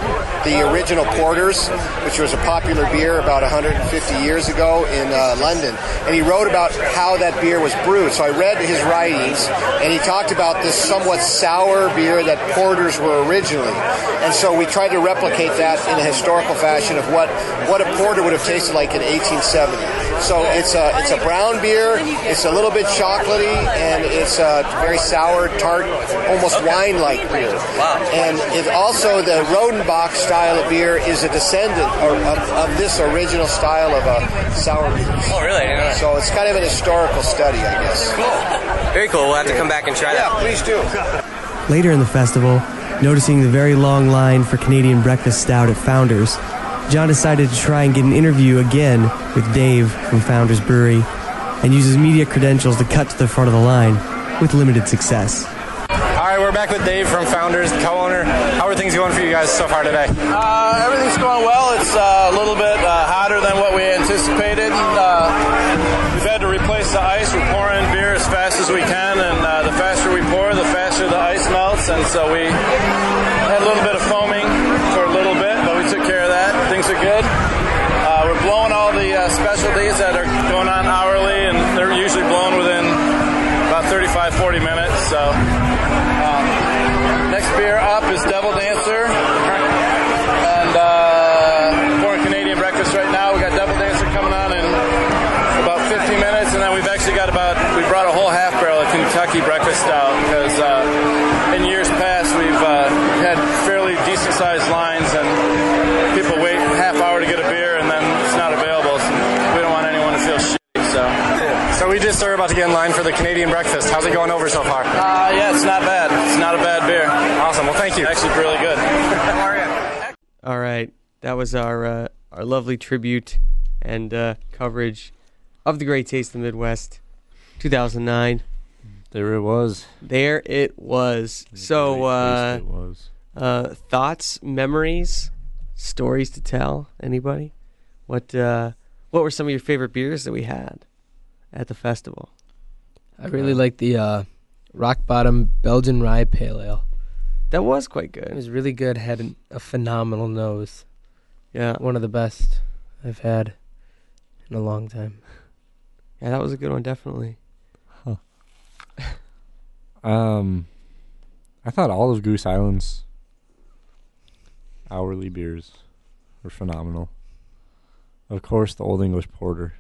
[SPEAKER 24] the original porters, which was a popular beer about 150 years ago in uh, London, and he wrote about how that beer was brewed. So I read his writings, and he talked about this somewhat sour beer that porters were originally, and so we tried to replicate that in a historical fashion of what what a porter would have tasted like in 1870. So it's a it's a brown beer. It's a little bit chocolatey and it's a very sour, tart, almost wine-like beer.
[SPEAKER 25] Wow.
[SPEAKER 24] And it also the Rodenbach style of beer is a descendant or, of, of this original style of a sour beer.
[SPEAKER 25] Oh, really? I didn't know that.
[SPEAKER 24] So it's kind of an historical study, I guess.
[SPEAKER 25] Cool. Very cool. We'll have to come back and try
[SPEAKER 24] Yeah,
[SPEAKER 25] that.
[SPEAKER 24] please do.
[SPEAKER 2] Later in the festival, noticing the very long line for Canadian Breakfast Stout at Founders, John decided to try and get an interview again with Dave from Founders Brewery and use his media credentials to cut to the front of the line with limited success.
[SPEAKER 9] All right, we're back with Dave from Founders, the co-owner. How are things going for you guys so far today?
[SPEAKER 5] Uh, everything's going well. It's uh, a little bit uh, hotter than what we anticipated. Uh, we've had to replace the ice. We're pouring beer as fast as we can, and uh, the faster we pour, the faster the ice melts. And so we had a little bit of foaming Kentucky breakfast stout because uh, in years past we've uh, had fairly decent sized lines, and people wait half hour to get a beer, and then it's not available. So we don't want anyone to feel shitty. So.
[SPEAKER 9] So we just are about to get in line for the Canadian breakfast. How's it going over so far?
[SPEAKER 5] Uh, yeah, it's not bad. It's not a bad beer.
[SPEAKER 9] Awesome. Well, thank you.
[SPEAKER 5] Actually, really good. How are you?
[SPEAKER 2] All right, that was our uh, our lovely tribute and uh, coverage of the Great Taste of the Midwest, 2009.
[SPEAKER 26] There it was.
[SPEAKER 2] There it was. So, uh,
[SPEAKER 26] it was.
[SPEAKER 2] uh, thoughts, memories, stories to tell. Anybody? What uh, What were some of your favorite beers that we had at the festival?
[SPEAKER 4] I really like the uh, Rock Bottom Belgian Rye Pale Ale.
[SPEAKER 2] That was quite good.
[SPEAKER 4] It was really good. Had an, a phenomenal nose.
[SPEAKER 2] Yeah.
[SPEAKER 4] One of the best I've had in a long time.
[SPEAKER 2] Yeah, that was a good one, definitely.
[SPEAKER 26] Um, I thought all of Goose Island's hourly beers were phenomenal. Of course, the Old English Porter.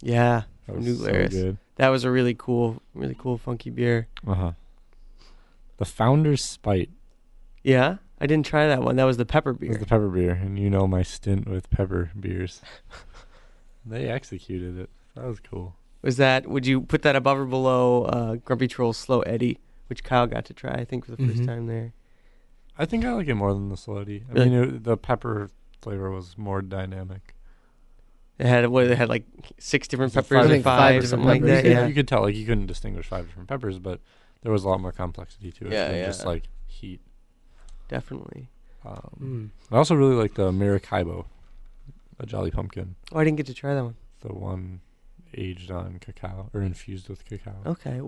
[SPEAKER 2] Yeah,
[SPEAKER 26] That
[SPEAKER 2] from
[SPEAKER 26] was
[SPEAKER 2] New
[SPEAKER 26] so good.
[SPEAKER 2] That was a really cool, really cool, funky beer.
[SPEAKER 26] Uh huh. The Founder's Spite
[SPEAKER 2] Yeah, I didn't try that one. That was the pepper
[SPEAKER 26] was
[SPEAKER 2] beer.
[SPEAKER 26] the pepper beer, and you know my stint with pepper beers. they executed it. That was cool.
[SPEAKER 2] Was that? Would you put that above or below uh, Grumpy Troll's Slow Eddie, which Kyle got to try? I think for the 1st
[SPEAKER 26] Mhm.
[SPEAKER 2] time there.
[SPEAKER 26] I think I like it more than the Slow Eddie. I
[SPEAKER 2] Really?
[SPEAKER 26] mean, it, the pepper flavor was more dynamic.
[SPEAKER 2] It had what? It had like six different peppers or
[SPEAKER 26] five-
[SPEAKER 2] five,
[SPEAKER 26] five
[SPEAKER 2] or
[SPEAKER 26] different
[SPEAKER 2] something like that.
[SPEAKER 26] Yeah,
[SPEAKER 2] Yeah.
[SPEAKER 26] you could tell like you couldn't distinguish five different peppers, but there was a lot more complexity to it
[SPEAKER 2] Yeah,
[SPEAKER 26] than
[SPEAKER 2] yeah.
[SPEAKER 26] just like heat.
[SPEAKER 2] Definitely.
[SPEAKER 26] Um, I also really like the Maracaibo, a Jolly Pumpkin.
[SPEAKER 2] Oh, I didn't get to try that one.
[SPEAKER 26] The one aged on cacao or infused with cacao.
[SPEAKER 2] Okay.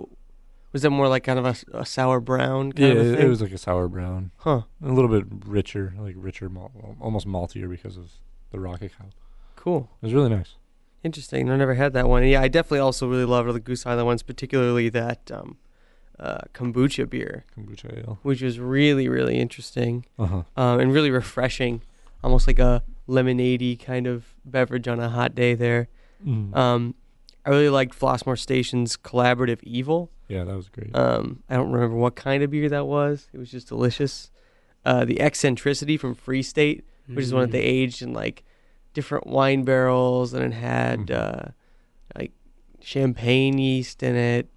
[SPEAKER 2] Was that more like kind of a sour brown? Kind
[SPEAKER 26] Yeah,
[SPEAKER 2] of a
[SPEAKER 26] it,
[SPEAKER 2] thing?
[SPEAKER 26] it was like a sour brown.
[SPEAKER 2] Huh.
[SPEAKER 26] A little bit richer, like richer, malt, almost maltier because of the raw cacao.
[SPEAKER 2] Cool.
[SPEAKER 26] It was really nice.
[SPEAKER 2] Interesting. I never had that one. Yeah, I definitely also really loved the Goose Island ones, particularly that um, uh, kombucha beer.
[SPEAKER 26] Kombucha ale.
[SPEAKER 2] Which was really, really interesting.
[SPEAKER 26] Uh-huh.
[SPEAKER 2] Um, and really refreshing. Almost like a lemonade kind of beverage on a hot day there.
[SPEAKER 26] Mm.
[SPEAKER 2] Um, I really liked Flossmoor Station's Collaborative Evil.
[SPEAKER 26] Yeah, that was great.
[SPEAKER 2] Um, I don't remember what kind of beer that was. It was just delicious. Uh, the Eccentricity from Free State, which is one that they
[SPEAKER 26] Mm.
[SPEAKER 2] aged in like different wine barrels, and it had
[SPEAKER 26] Mm-hmm.
[SPEAKER 2] uh, like champagne yeast in it,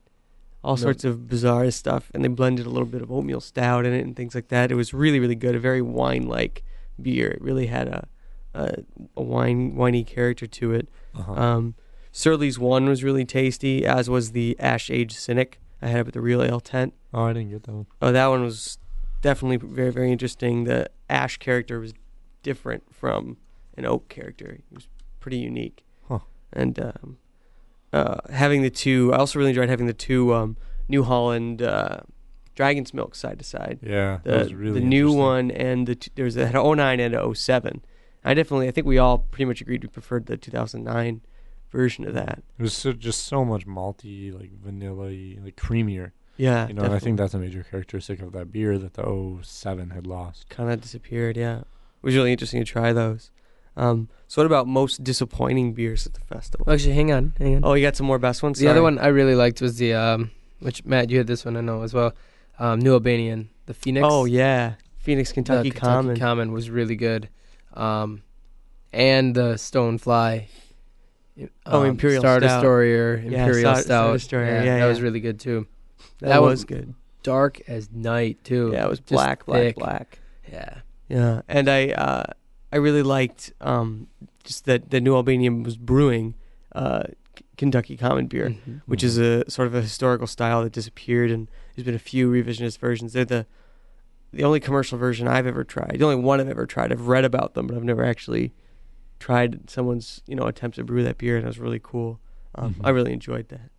[SPEAKER 2] all
[SPEAKER 4] No.
[SPEAKER 2] sorts of bizarre stuff, and they blended a little bit of oatmeal stout in it and things like that. It was really, really good. A very wine-like beer. It really had a a, a wine winey character to it.
[SPEAKER 26] Uh-huh.
[SPEAKER 2] Um, Surly's one was really tasty, as was the Ash Age Cynic I had up at the Real Ale tent.
[SPEAKER 26] Oh, I didn't get that one.
[SPEAKER 2] Oh, that one was definitely very, very interesting. The Ash character was different from an Oak character. He was pretty unique.
[SPEAKER 26] Huh.
[SPEAKER 2] And um, uh, having the two, I also really enjoyed having the two um, New Holland uh, Dragon's Milk side to side.
[SPEAKER 26] Yeah, that
[SPEAKER 2] the,
[SPEAKER 26] was really
[SPEAKER 2] the new one and the t- there's a 09 and a 07. I definitely, I think we all pretty much agreed we preferred the 2009 version of that.
[SPEAKER 26] It was so, just so much malty, like vanilla like creamier.
[SPEAKER 2] Yeah,
[SPEAKER 26] You know, and I think that's a major characteristic of that beer that the 07 had lost.
[SPEAKER 2] kind of disappeared. Yeah, it was really interesting to try those. Um, so what about most disappointing beers at the festival?
[SPEAKER 4] Actually, hang on, hang on.
[SPEAKER 2] Oh, you got some more best ones.
[SPEAKER 4] The other one I really liked was the um, which Matt, you had this one I know as well. Um, New Albanian, the Phoenix.
[SPEAKER 2] Oh yeah, Phoenix,
[SPEAKER 4] The
[SPEAKER 2] Kentucky, Common.
[SPEAKER 4] Common was really good, um, and the Stonefly.
[SPEAKER 2] Oh,
[SPEAKER 4] um,
[SPEAKER 2] Imperial
[SPEAKER 4] Star
[SPEAKER 2] Stout.
[SPEAKER 4] Destroyer,
[SPEAKER 2] Yeah,
[SPEAKER 4] Imperial
[SPEAKER 2] Star-
[SPEAKER 4] Stout.
[SPEAKER 2] Star Destroyer, yeah,
[SPEAKER 4] that was really good too.
[SPEAKER 2] That
[SPEAKER 4] one
[SPEAKER 2] was good.
[SPEAKER 4] Dark as night too.
[SPEAKER 2] Yeah, it was
[SPEAKER 4] Just
[SPEAKER 2] black, black,
[SPEAKER 4] thick.
[SPEAKER 2] black.
[SPEAKER 4] Yeah.
[SPEAKER 2] Yeah, and I uh, I really liked um, just that the New Albanian was brewing uh, Kentucky Common beer,
[SPEAKER 4] Mhm.
[SPEAKER 2] which is a sort of a historical style that disappeared, and there's been a few revisionist versions. They're the the only commercial version I've ever tried. The only one I've ever tried. I've read about them, but I've never actually tried someone's you know attempt to brew that beer, and it was really cool. Um,
[SPEAKER 26] Mhm.
[SPEAKER 2] I really enjoyed that.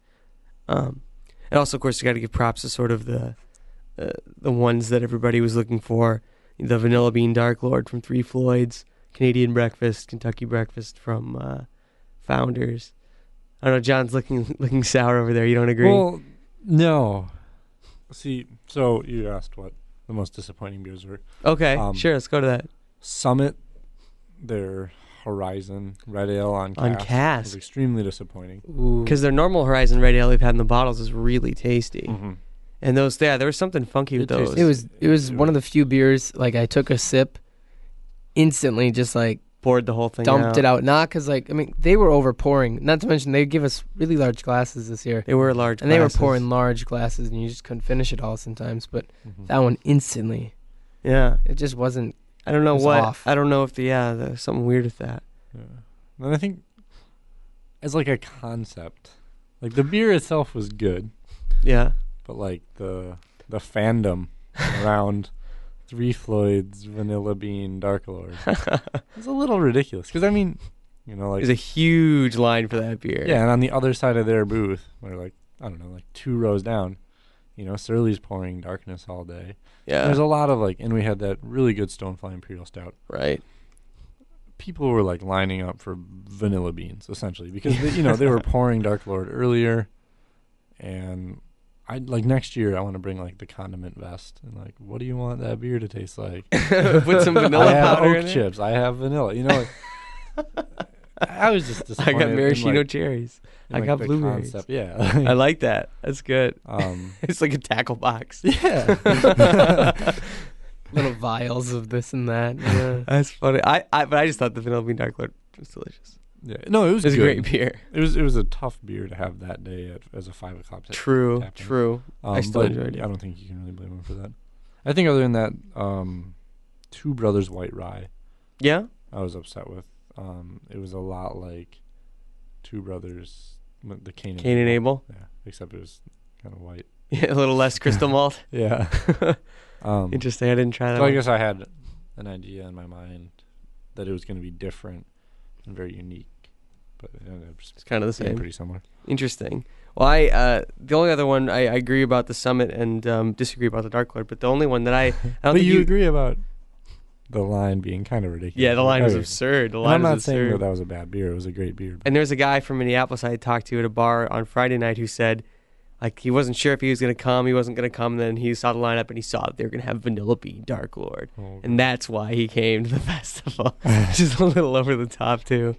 [SPEAKER 2] Um, and also, of course, you got to give props to sort of the uh, the ones that everybody was looking for. The Vanilla Bean Dark Lord from Three Floyds, Canadian Breakfast, Kentucky Breakfast from uh, Founders. I don't know. John's looking looking sour over there. You don't agree?
[SPEAKER 26] Well, no. See, so you asked what the most disappointing beers were.
[SPEAKER 2] Okay,
[SPEAKER 26] Um,
[SPEAKER 2] sure. Let's go to that.
[SPEAKER 26] Summit, their Horizon Red Ale on
[SPEAKER 2] On
[SPEAKER 26] cask
[SPEAKER 2] cask.
[SPEAKER 26] was extremely disappointing.
[SPEAKER 2] Because their normal Horizon Red Ale we've had in the bottles is really tasty.
[SPEAKER 26] Mhm.
[SPEAKER 2] And those, yeah, there was something funky with those.
[SPEAKER 4] It was it was one of the few beers like I took a sip, instantly just like
[SPEAKER 2] poured the whole thing
[SPEAKER 4] dumped
[SPEAKER 2] out.
[SPEAKER 4] it out. Not because like I mean they were over pouring. Not to mention they give us really large glasses this year.
[SPEAKER 2] They were large
[SPEAKER 4] and they were
[SPEAKER 2] glasses.
[SPEAKER 4] pouring large glasses, and you just couldn't finish it all sometimes. But
[SPEAKER 2] Mm-hmm.
[SPEAKER 4] that one instantly,
[SPEAKER 2] Yeah.
[SPEAKER 4] it just wasn't.
[SPEAKER 2] I don't know what.
[SPEAKER 4] Off.
[SPEAKER 2] I don't know if the yeah, there's something weird with that.
[SPEAKER 26] Yeah. And I think as like a concept, like the beer itself was good.
[SPEAKER 2] Yeah.
[SPEAKER 26] But like the the fandom around Three Floyds, Vanilla Bean, Dark Lord, it's a little ridiculous. Because I mean, you know, like
[SPEAKER 2] There's a huge line for that beer.
[SPEAKER 26] yeah, and on the other side of their booth, or like I don't know, like two rows down, you know, Surly's pouring darkness all day.
[SPEAKER 2] Yeah.
[SPEAKER 26] there's a lot of like, and we had that really good Stonefly Imperial Stout.
[SPEAKER 2] Right.
[SPEAKER 26] People were like lining up for vanilla beans essentially because they, you know they were pouring Dark Lord earlier, and I like next year I want to bring like the condiment vest and like what do you want that beer to taste like?
[SPEAKER 2] Put some vanilla
[SPEAKER 26] I have
[SPEAKER 2] powder
[SPEAKER 26] oak
[SPEAKER 2] in it?
[SPEAKER 26] chips. I have vanilla. You know. Like, I was just
[SPEAKER 2] I got maraschino
[SPEAKER 26] like-
[SPEAKER 2] cherries. I
[SPEAKER 26] like,
[SPEAKER 2] got blueberries.
[SPEAKER 26] concept. Yeah,
[SPEAKER 2] I like that. That's good.
[SPEAKER 26] Um,
[SPEAKER 2] it's like a tackle box.
[SPEAKER 26] Yeah.
[SPEAKER 4] Little vials of this and that. Yeah.
[SPEAKER 2] That's funny. I, I but I just thought the vanilla bean dark lord was delicious.
[SPEAKER 26] Yeah, no, it was,
[SPEAKER 2] It was a great beer.
[SPEAKER 26] It was it was a tough beer to have that day at, as a five o'clock.
[SPEAKER 2] True,
[SPEAKER 26] tapping.
[SPEAKER 2] true. I
[SPEAKER 26] Um,
[SPEAKER 2] still
[SPEAKER 26] but
[SPEAKER 2] enjoyed it.
[SPEAKER 26] I don't think you can really blame him for that. I think other than that, um, Two Brothers White Rye.
[SPEAKER 2] Yeah?
[SPEAKER 26] I was upset with. Um, it was a lot like Two Brothers, the Cane and
[SPEAKER 2] Cane and Ebel?
[SPEAKER 26] Yeah, except it was kind of white.
[SPEAKER 2] Yeah, a little less crystal malt.
[SPEAKER 26] yeah. um,
[SPEAKER 2] Interesting. I didn't try that
[SPEAKER 26] So I guess I had an idea in my mind that it was going to be different and very unique, but it ended up
[SPEAKER 2] It's kind of the same.
[SPEAKER 26] pretty similar.
[SPEAKER 2] Interesting. Well, I uh, the only other one I, I agree about the summit and um, disagree about the dark lord, but the only one that I, I don't
[SPEAKER 26] but
[SPEAKER 2] think
[SPEAKER 26] you, agree about the line being kind of ridiculous.
[SPEAKER 2] Yeah, the line was absurd. The line
[SPEAKER 26] I'm
[SPEAKER 2] was
[SPEAKER 26] not saying
[SPEAKER 2] absurd.
[SPEAKER 26] that that was a bad beer. It was a great beer.
[SPEAKER 2] And there was a guy from Minneapolis I had talked to at a bar on Friday night who said, like, he wasn't sure if he was going to come, he wasn't going to come. Then he saw the lineup and he saw that they were going to have Vanilla Bean Dark Lord.
[SPEAKER 26] Oh,
[SPEAKER 2] and that's why he came to the festival. Just a little over the top, too.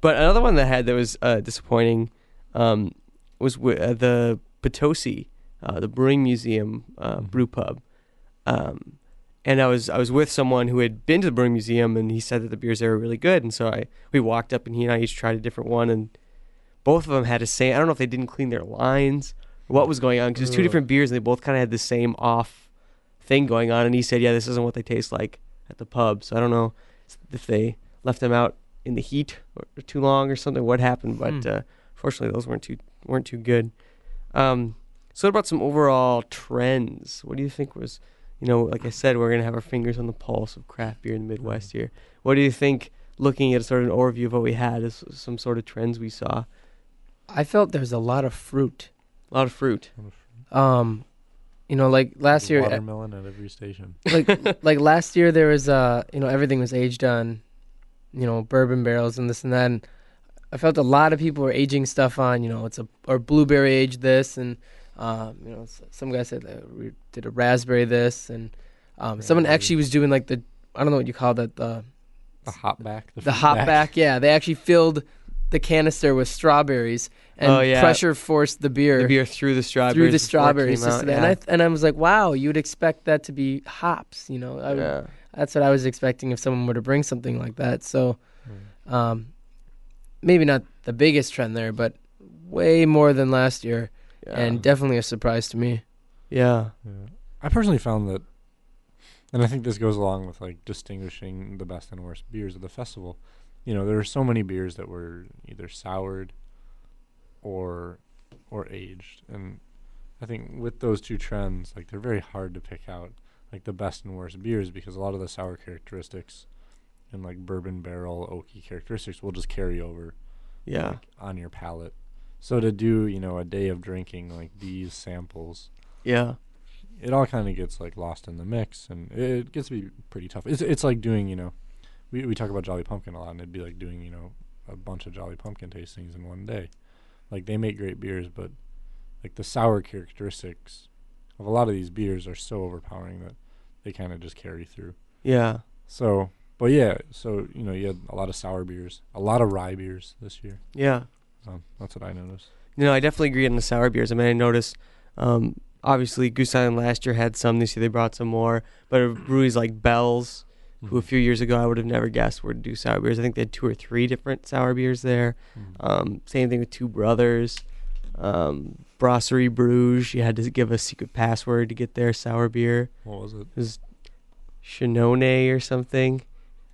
[SPEAKER 2] But another one that had that was uh, disappointing um, was wi- uh, the Potosi, uh, the Brewing Museum uh, brew pub. Um, and I was I was with someone who had been to the Brewing Museum, and he said that the beers there were really good. And so I we walked up, and he and I each tried a different one, and both of them had the same. I don't know if they didn't clean their lines or what was going on because it's two different beers, and they both kind of had the same off thing going on. And he said, "Yeah, this isn't what they taste like at the pub." So I don't know if they left them out in the heat or, or too long or something. What happened? But
[SPEAKER 4] Hmm.
[SPEAKER 2] uh, fortunately, those weren't too weren't too good. Um, so what about some overall trends? What do you think was, you know, like I said, we're gonna have our fingers on the pulse of craft beer in the Midwest here. What do you think? Looking at sort of an overview of what we had, is some sort of trends we saw.
[SPEAKER 4] I felt there was a lot of fruit.
[SPEAKER 2] A lot of fruit.
[SPEAKER 4] Um, you know, like last year, uh,
[SPEAKER 26] watermelon at every station.
[SPEAKER 4] like like last year there was uh you know everything was aged on, you know bourbon barrels and this and that. And I felt a lot of people were aging stuff on you know it's a or blueberry aged this and um you know some guy said that we did a raspberry this and um someone actually was doing like the I don't know what you call that the
[SPEAKER 26] The hop back.
[SPEAKER 4] the hop back. Yeah, they actually filled the canister with strawberries, and
[SPEAKER 2] Oh, yeah.
[SPEAKER 4] pressure forced the beer
[SPEAKER 2] The beer through the strawberries.
[SPEAKER 4] through the strawberries.
[SPEAKER 2] out,
[SPEAKER 4] to- and. I and I was like, wow, you'd expect that to be hops, you know? I,
[SPEAKER 2] Yeah.
[SPEAKER 4] That's what I was expecting if someone were to bring something like that. So,
[SPEAKER 2] Hmm.
[SPEAKER 4] um, maybe not the biggest trend there, but way more than last year, and definitely a surprise to me.
[SPEAKER 2] Yeah.
[SPEAKER 26] I personally found that, and I think this goes along with like distinguishing the best and worst beers of the festival. You know, there are so many beers that were either soured or or aged, and I think with those two trends, like they're very hard to pick out like the best and worst beers because a lot of the sour characteristics and like bourbon barrel oaky characteristics will just carry over
[SPEAKER 2] Yeah.
[SPEAKER 26] like, on your palate. So to do, you know, a day of drinking like these samples,
[SPEAKER 2] Yeah.
[SPEAKER 26] it all kind of gets like lost in the mix, and it, gets to be pretty tough. It's it's like doing, you know, we we talk about Jolly Pumpkin a lot, and it'd be like doing, you know, a bunch of Jolly Pumpkin tastings in one day. Like they make great beers, but like the sour characteristics of a lot of these beers are so overpowering that they kind of just carry through.
[SPEAKER 2] Yeah.
[SPEAKER 26] So, but yeah, so you know, you had a lot of sour beers, a lot of rye beers this year.
[SPEAKER 2] Yeah.
[SPEAKER 26] Um, that's what I noticed.
[SPEAKER 2] You No, I definitely agree on the sour beers. I mean, I noticed, um, obviously, Goose Island last year had some. This year they brought some more. But breweries like Bell's, who a few years ago I would have never guessed would do sour beers. I think they had two or three different sour beers there. Um, same thing with Two Brothers. Um, Brasserie Bruges, you had to give a secret password to get their sour beer.
[SPEAKER 26] What was it?
[SPEAKER 2] It was Shannonay or something.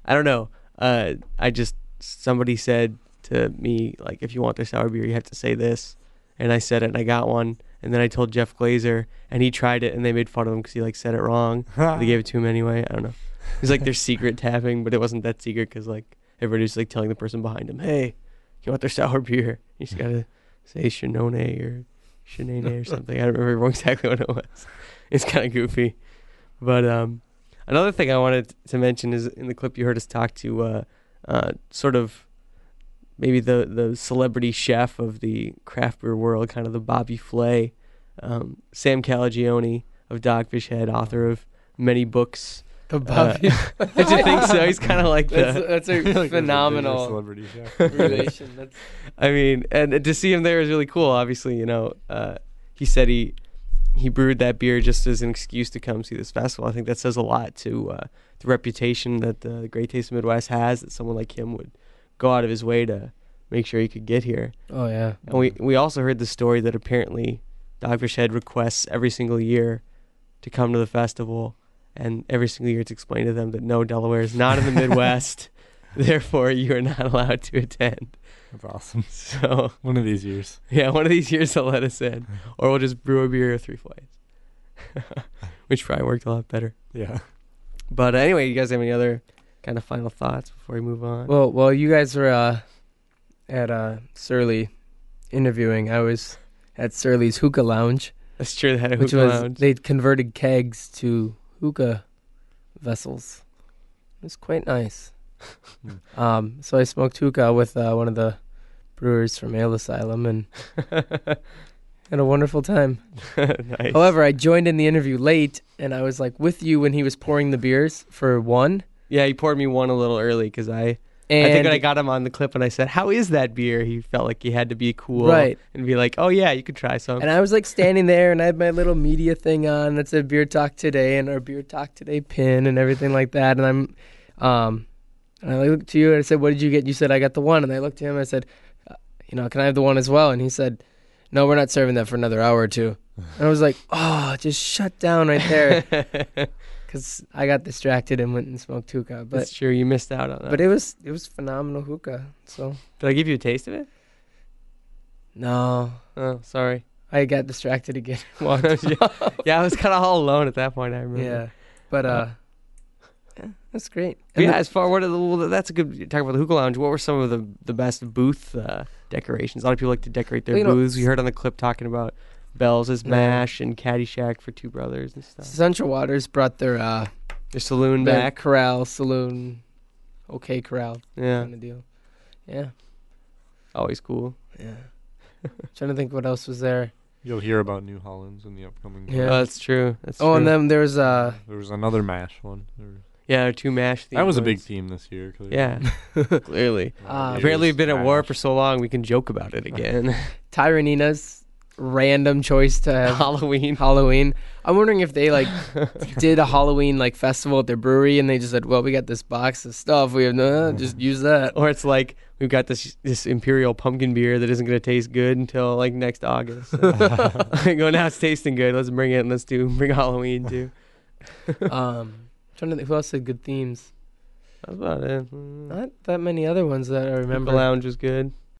[SPEAKER 2] I don't know. Uh, I just somebody said to me like, if you want their sour beer, you have to say this, and I said it, and I got one. And then I told Jeff Glazer, and he tried it, and they made fun of him because he like said it wrong. they gave it to him anyway. I don't know. It was like their secret tapping, but it wasn't that secret because like everybody's like telling the person behind him, "Hey, you want their sour beer? You just gotta say Shannonay or Shannonay or something." I don't remember exactly what it was. It's kind of goofy, but um, another thing I wanted to mention is in the clip you heard us talk to uh, uh, sort of maybe the the celebrity chef of the craft beer world, kind of the Bobby Flay, um, Sam Calagione of Dogfish Head, author of many books.
[SPEAKER 4] The Bobby.
[SPEAKER 2] Uh, did you think so? He's kind of like
[SPEAKER 4] That's-
[SPEAKER 2] the,
[SPEAKER 4] that's a Like there's a phenomenal celebrity chef. relation. That's-
[SPEAKER 2] I mean, and to see him there is really cool. Obviously, you know, uh, he said he he brewed that beer just as an excuse to come see this festival. I think that says a lot to uh, the reputation that the Great Taste of Midwest has. That someone like him would go out of his way to make sure he could get here.
[SPEAKER 4] Oh, yeah.
[SPEAKER 2] And we we also heard the story that apparently Dogfish Head requests every single year to come to the festival, and every single year it's explained to them that no, Delaware is not in the Midwest, therefore you are not allowed to attend.
[SPEAKER 26] That's awesome.
[SPEAKER 2] So
[SPEAKER 26] One of these years.
[SPEAKER 2] yeah, one of these years they'll let us in, or we'll just brew a beer or Three Floyds, which probably worked a lot better.
[SPEAKER 26] Yeah.
[SPEAKER 2] But anyway, you guys have any other kind of final thoughts before we move on?
[SPEAKER 4] Well, while you guys were uh, at uh, Surly interviewing, I was at Surly's Hookah Lounge.
[SPEAKER 2] That's true, they had a
[SPEAKER 4] which was
[SPEAKER 2] lounge.
[SPEAKER 4] they'd converted kegs to hookah vessels. It was quite nice. um, so I smoked hookah with uh, one of the brewers from Ale Asylum and had a wonderful time.
[SPEAKER 2] Nice.
[SPEAKER 4] However, I joined in the interview late, and I was like with you when he was pouring the beers for one.
[SPEAKER 2] Yeah, he poured me one a little early because I. I think when I got him on the clip and I said, "How is that beer?" He felt like he had to be cool,
[SPEAKER 4] Right.
[SPEAKER 2] and be like, "Oh yeah, you could try some."
[SPEAKER 4] And I was like standing there, and I had my little media thing on that said "Beer Talk Today" and our "Beer Talk Today" pin and everything like that. And I'm, um, and I looked to you and I said, "What did you get?" You said, "I got the one." And I looked to him and I said, uh, "You know, can I have the one as well?" And he said, "No, we're not serving that for another hour or two. And I was like, "Oh, just shut down right there," because I got distracted and went and smoked hookah. But
[SPEAKER 2] That's true. You missed out on that.
[SPEAKER 4] But it was it was phenomenal hookah. So
[SPEAKER 2] Did I give you a taste of it?
[SPEAKER 4] no,
[SPEAKER 2] Oh, sorry.
[SPEAKER 4] I got distracted again. Walked
[SPEAKER 2] yeah, yeah, I was kind of all alone at that point. I remember.
[SPEAKER 4] Yeah, but uh, yeah, that's great. And
[SPEAKER 2] yeah,
[SPEAKER 4] the-
[SPEAKER 2] as far what are the, well, that's a good talk about the hookah lounge. What were some of the the best booth uh, decorations? A lot of people like to decorate their
[SPEAKER 4] Well, you know,
[SPEAKER 2] booths. We heard on the clip talking about Bell's as
[SPEAKER 4] Yeah.
[SPEAKER 2] Mash and Caddyshack for Two Brothers and stuff.
[SPEAKER 4] Central Waters brought their uh
[SPEAKER 2] their saloon
[SPEAKER 4] their
[SPEAKER 2] back.
[SPEAKER 4] corral saloon, okay corral
[SPEAKER 2] Yeah.
[SPEAKER 4] kind of deal. Yeah,
[SPEAKER 2] Always cool.
[SPEAKER 4] yeah. Trying to think what else was there.
[SPEAKER 26] You'll hear about New Hollands in the upcoming.
[SPEAKER 4] Yeah.
[SPEAKER 2] Oh, that's true. That's
[SPEAKER 4] oh, and
[SPEAKER 2] true.
[SPEAKER 4] then there's uh
[SPEAKER 26] There was another mash one. Yeah, there was-
[SPEAKER 2] Yeah, two mash. Themes.
[SPEAKER 26] That was a big
[SPEAKER 2] ones.
[SPEAKER 26] theme this year. Clearly.
[SPEAKER 2] Yeah, clearly.
[SPEAKER 4] Um,
[SPEAKER 2] Apparently, we've been at war for so long we can joke about it again.
[SPEAKER 4] Tyranena's random choice to have
[SPEAKER 2] Halloween.
[SPEAKER 4] Halloween. I'm wondering if they like did a Halloween like festival at their brewery and they just said, "Well, we got this box of stuff. We have no, just use that."
[SPEAKER 2] or it's like we've got this this imperial pumpkin beer that isn't going to taste good until like next August. Go now, it's tasting good. Let's bring it and let's do bring Halloween too.
[SPEAKER 4] um, trying to think who else had good themes.
[SPEAKER 2] That's about it. Mm.
[SPEAKER 4] Not that many other ones that I remember.
[SPEAKER 2] Hookah Lounge was good.